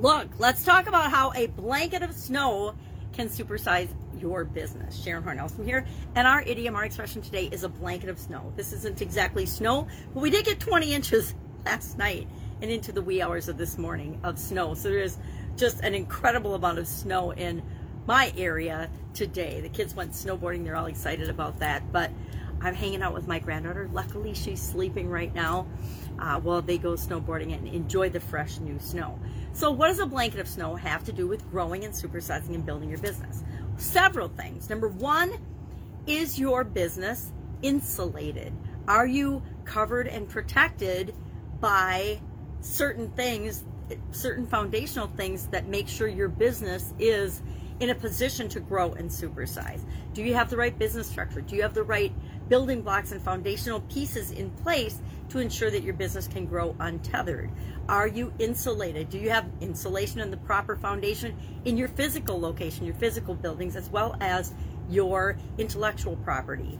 look, let's talk about how a blanket of snow can supersize your business. Sharon Hornelson here, and our idiom, our expression today is a blanket of snow. This isn't exactly snow, but we did get 20 inches last night and into the wee hours of this morning of snow. So there is just an incredible amount of snow in my area today. The kids went snowboarding, they're all excited about that, but I'm hanging out with my granddaughter. Luckily, she's sleeping right now uh, while they go snowboarding and enjoy the fresh new snow. So, what does a blanket of snow have to do with growing and supersizing and building your business? Several things. Number one, is your business insulated? Are you covered and protected by certain things, certain foundational things that make sure your business is in a position to grow and supersize? Do you have the right business structure? Do you have the right building blocks and foundational pieces in place to ensure that your business can grow untethered? Are you insulated? Do you have insulation and the proper foundation in your physical location, your physical buildings, as well as your intellectual property?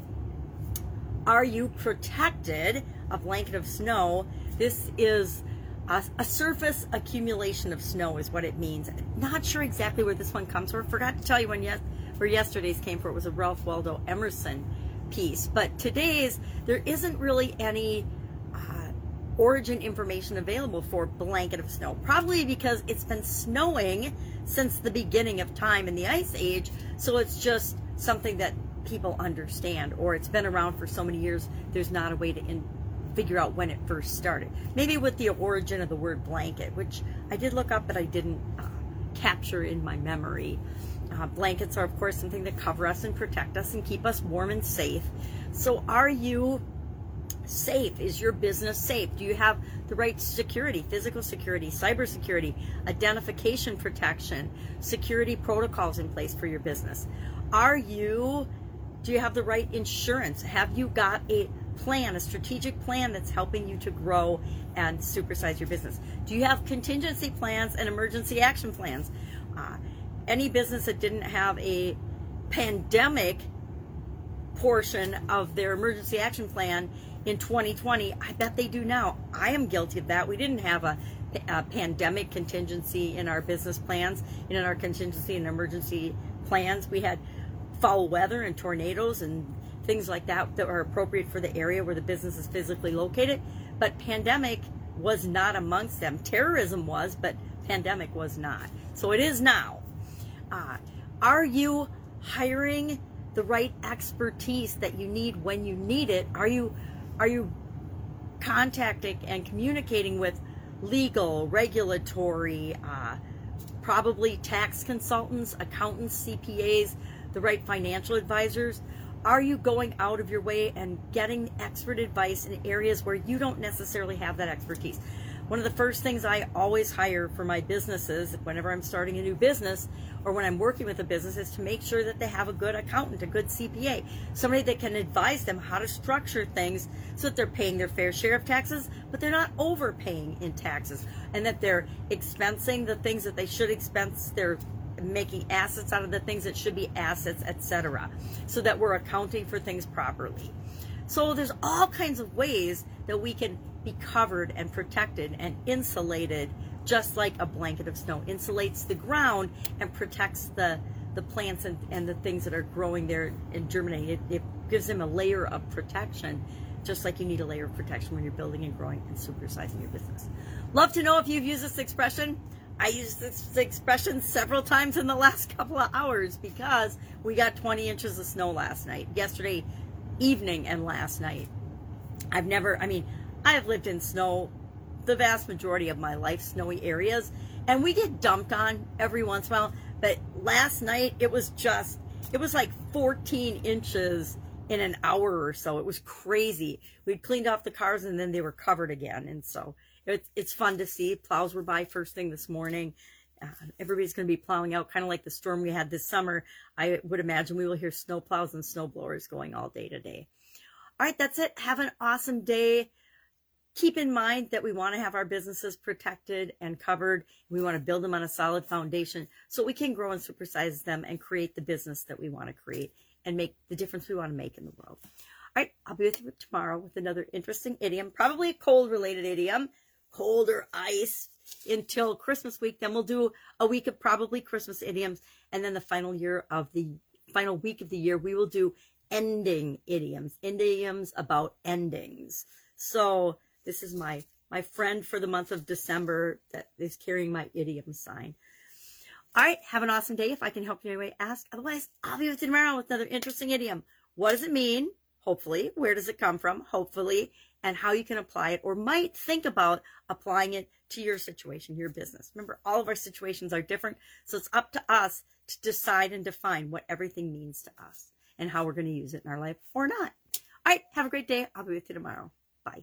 Are you protected? A blanket of snow. This is a, a, surface accumulation of snow is what it means. Not sure exactly where this one comes from. Forgot to tell you when yes, where yesterday's came from. It was a Ralph Waldo Emerson piece. But today's, there isn't really any origin information available for blanket of snow. Probably because it's been snowing since the beginning of time in the Ice Age. So it's just something that people understand, or it's been around for so many years, there's not a way to in, figure out when it first started. Maybe with the origin of the word blanket, which I did look up, but I didn't uh, capture in my memory. Uh, blankets are, of course, something that cover us and protect us and keep us warm and safe. So, are you safe? Is your business safe? Do you have the right security, physical security, cyber security, identification protection, security protocols in place for your business? Are you, do you have the right insurance? Have you got a plan, a strategic plan that's helping you to grow and supersize your business? Do you have contingency plans and emergency action plans? Uh, any business that didn't have a pandemic portion of their emergency action plan in 2020, I bet they do now. I am guilty of that. We didn't have a, a pandemic contingency in our business plans, in our contingency and emergency plans. We had foul weather and tornadoes and things like that that are appropriate for the area where the business is physically located. But pandemic was not amongst them. Terrorism was, but pandemic was not. So it is now. Uh, are you hiring the right expertise that you need when you need it? Are you are you contacting and communicating with legal, regulatory, uh, probably tax consultants, accountants, CPAs, the right financial advisors? Are you going out of your way and getting expert advice in areas where you don't necessarily have that expertise? One of the first things I always hire for my businesses whenever I'm starting a new business or when I'm working with a business is to make sure that they have a good accountant, a good CPA, somebody that can advise them how to structure things so that they're paying their fair share of taxes, but they're not overpaying in taxes, and that they're expensing the things that they should expense, they're making assets out of the things that should be assets, etc., so that we're accounting for things properly. So there's all kinds of ways that we can be covered and protected and insulated just like a blanket of snow insulates the ground and protects the the plants and, and the things that are growing there and germinating. It, it gives them a layer of protection, just like you need a layer of protection when you're building and growing and supersizing your business. Love to know if you've used this expression. I used this expression several times in the last couple of hours because we got 20 inches of snow last night, yesterday evening, and last night. I've never, I mean, I have lived in snow the vast majority of my life, snowy areas, and we get dumped on every once in a while. But last night it was just, it was like 14 inches in an hour or so. It was crazy. We'd cleaned off the cars and then they were covered again. And so it's, it's fun to see. Plows were by first thing this morning. Uh, everybody's going to be plowing out, kind of like the storm we had this summer. I would imagine we will hear snow plows and snow blowers going all day today. All right, that's it. Have an awesome day keep in mind that we want to have our businesses protected and covered. We want to build them on a solid foundation so we can grow and supersize them and create the business that we want to create and make the difference we want to make in the world. All right, I'll be with you tomorrow with another interesting idiom, probably a cold related idiom, cold or ice. until Christmas week. Then we'll do a week of probably Christmas idioms. And then the final year of the final week of the year, we will do ending idioms, idioms about endings. So this is my my friend for the month of December that is carrying my idiom sign. All right, have an awesome day. If I can help you in any way, ask. Otherwise, I'll be with you tomorrow with another interesting idiom. What does it mean? Hopefully. Where does it come from? Hopefully. And how you can apply it or might think about applying it to your situation, your business. Remember, all of our situations are different. So it's up to us to decide and define what everything means to us and how we're going to use it in our life or not. All right, have a great day. I'll be with you tomorrow. Bye.